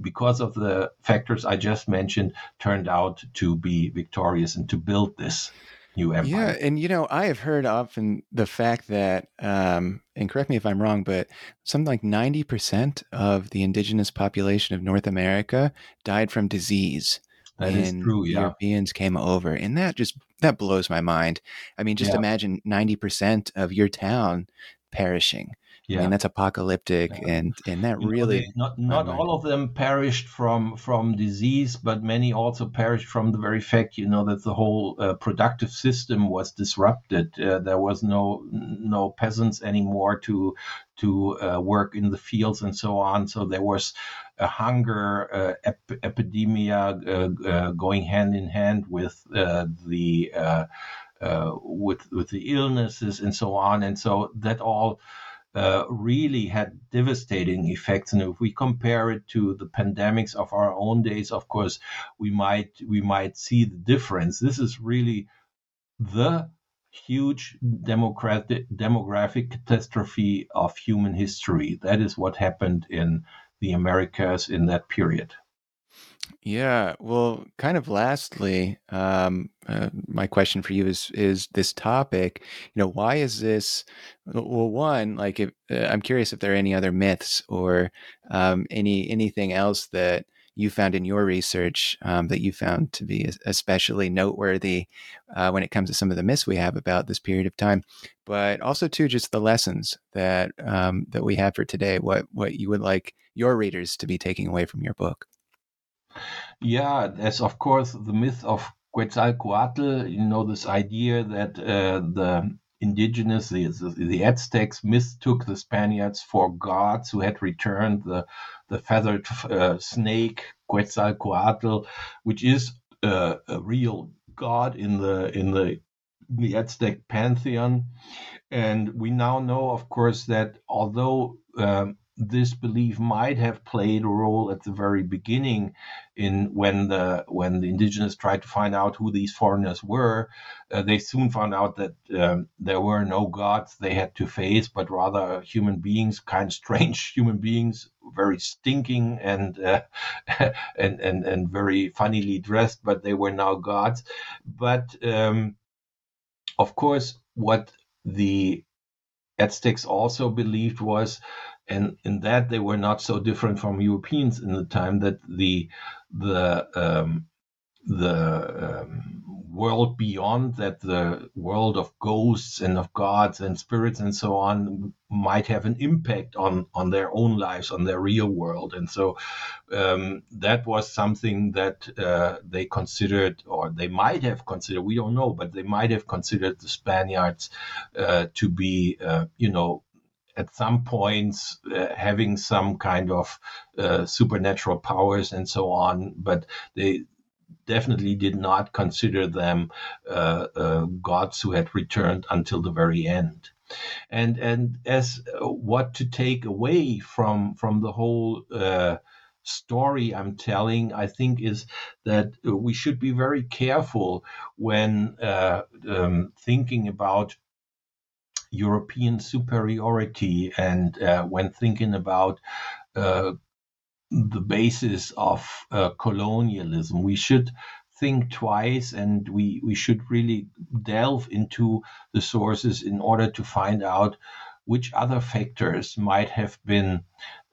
Because of the factors I just mentioned, turned out to be victorious and to build this new empire. Yeah, and you know, I have heard often the fact that, um, and correct me if I'm wrong, but something like 90% of the indigenous population of North America died from disease. That is true. Yeah. Europeans came over, and that just that blows my mind. I mean, just yeah. imagine 90% of your town perishing. Yeah. I mean, that's apocalyptic, yeah. and and that you really know, not not all of them perished from from disease, but many also perished from the very fact, you know, that the whole uh, productive system was disrupted. Uh, there was no no peasants anymore to to uh, work in the fields and so on. So there was a hunger uh, ep- epidemic uh, uh, going hand in hand with the with with the illnesses and so on, and so that all uh, really had devastating effects. And if we compare it to the pandemics of our own days, of course, we might we might see the difference. This is really the huge demographic catastrophe of human history. That is what happened in the Americas in that period. Yeah. Well, kind of lastly, um, uh, my question for you is is this topic. You know, why is this? Well, one, like, if, uh, I'm curious if there are any other myths or um, any anything else that you found in your research um, that you found to be especially noteworthy uh, when it comes to some of the myths we have about this period of time, but also too just the lessons that um, that we have for today. What what you would like your readers to be taking away from your book. Yeah, there's of course the myth of Quetzalcoatl. You know this idea that uh, the indigenous, the, the, Aztecs mistook the Spaniards for gods who had returned the, the feathered uh, snake, Quetzalcoatl, which is uh, a real god in the in the the Aztec pantheon. And we now know, of course, that although um, this belief might have played a role at the very beginning in when the when the indigenous tried to find out who these foreigners were. Uh, they soon found out that um, there were no gods they had to face but rather human beings kind of strange human beings very stinking and uh, and and and very funnily dressed but they were now gods. But um, of course what the Aztecs also believed was and in that they were not so different from Europeans in the time that the the um, the um, world beyond that the world of ghosts and of gods and spirits and so on might have an impact on on their own lives on their real world. And so um, that was something that uh, they considered or they might have considered we don't know but they might have considered the spaniards uh, to be uh, you know at some points uh, having some kind of uh, supernatural powers and so on, but they definitely did not consider them uh, uh gods who had returned until the very end. And and as uh, what to take away from from the whole uh, story I'm telling, I think, is that we should be very careful when uh, um, thinking about European superiority and uh, when thinking about uh, the basis of uh, colonialism, we should think twice and we, we should really delve into the sources in order to find out which other factors might have been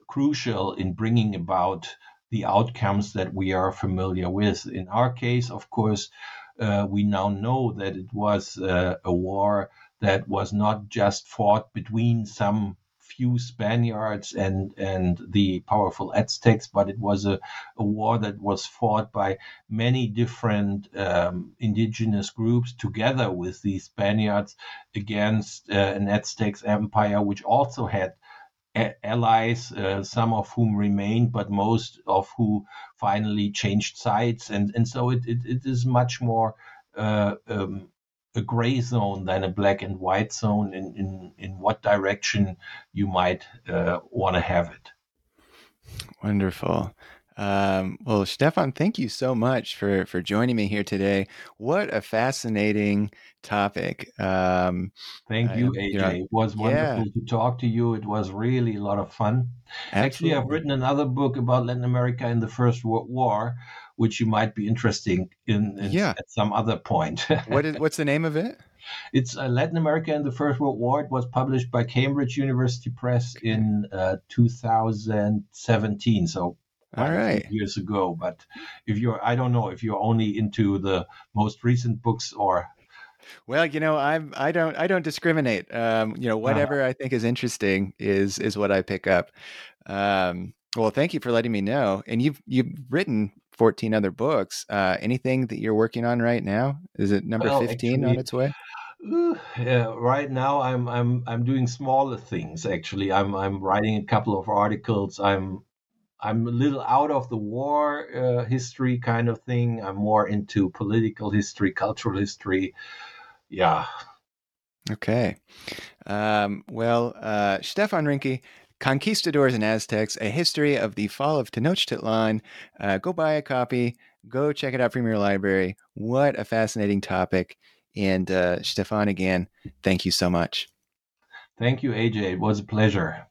crucial in bringing about the outcomes that we are familiar with. In our case, of course, uh, we now know that it was uh, a war that was not just fought between some few Spaniards and and the powerful Aztecs, but it was a, a war that was fought by many different um, indigenous groups together with the Spaniards against uh, an Aztec empire, which also had allies, uh, some of whom remained, but most of who finally changed sides, and and so it it, it is much more. Uh, um, a gray zone than a black and white zone in, in, in what direction you might uh, want to have it. Wonderful. Um, well, Stefan, thank you so much for for joining me here today. What a fascinating topic. Um, thank you, AJ. You know, it was wonderful yeah. to talk to you. It was really a lot of fun. Absolutely. Actually, I've written another book about Latin America in the First World War, which you might be interested in, in yeah. at some other point. what is what's the name of it? It's uh, Latin America and the First World War. It was published by Cambridge University Press in uh, 2017. So all right years ago but if you're i don't know if you're only into the most recent books or well, you know, I'm I don't I don't discriminate. Um, you know, uh-huh. whatever uh, I think is interesting is is what I pick up. Um, well, thank you for letting me know. And you've you've written 14 other books. Uh, anything that you're working on right now? Is it number well, 15 actually, on its way? yeah, right now I'm I'm I'm doing smaller things. Actually, I'm I'm writing a couple of articles. I'm I'm a little out of the war uh, history kind of thing. I'm more into political history, cultural history. Yeah. Okay. Um, well, uh, Stefan Rinke, Conquistadors and Aztecs, A History of the Fall of Tenochtitlan. Uh, go buy a copy. Go check it out from your library. What a fascinating topic. And uh, Stefan, again, thank you so much. Thank you, AJ. It was a pleasure.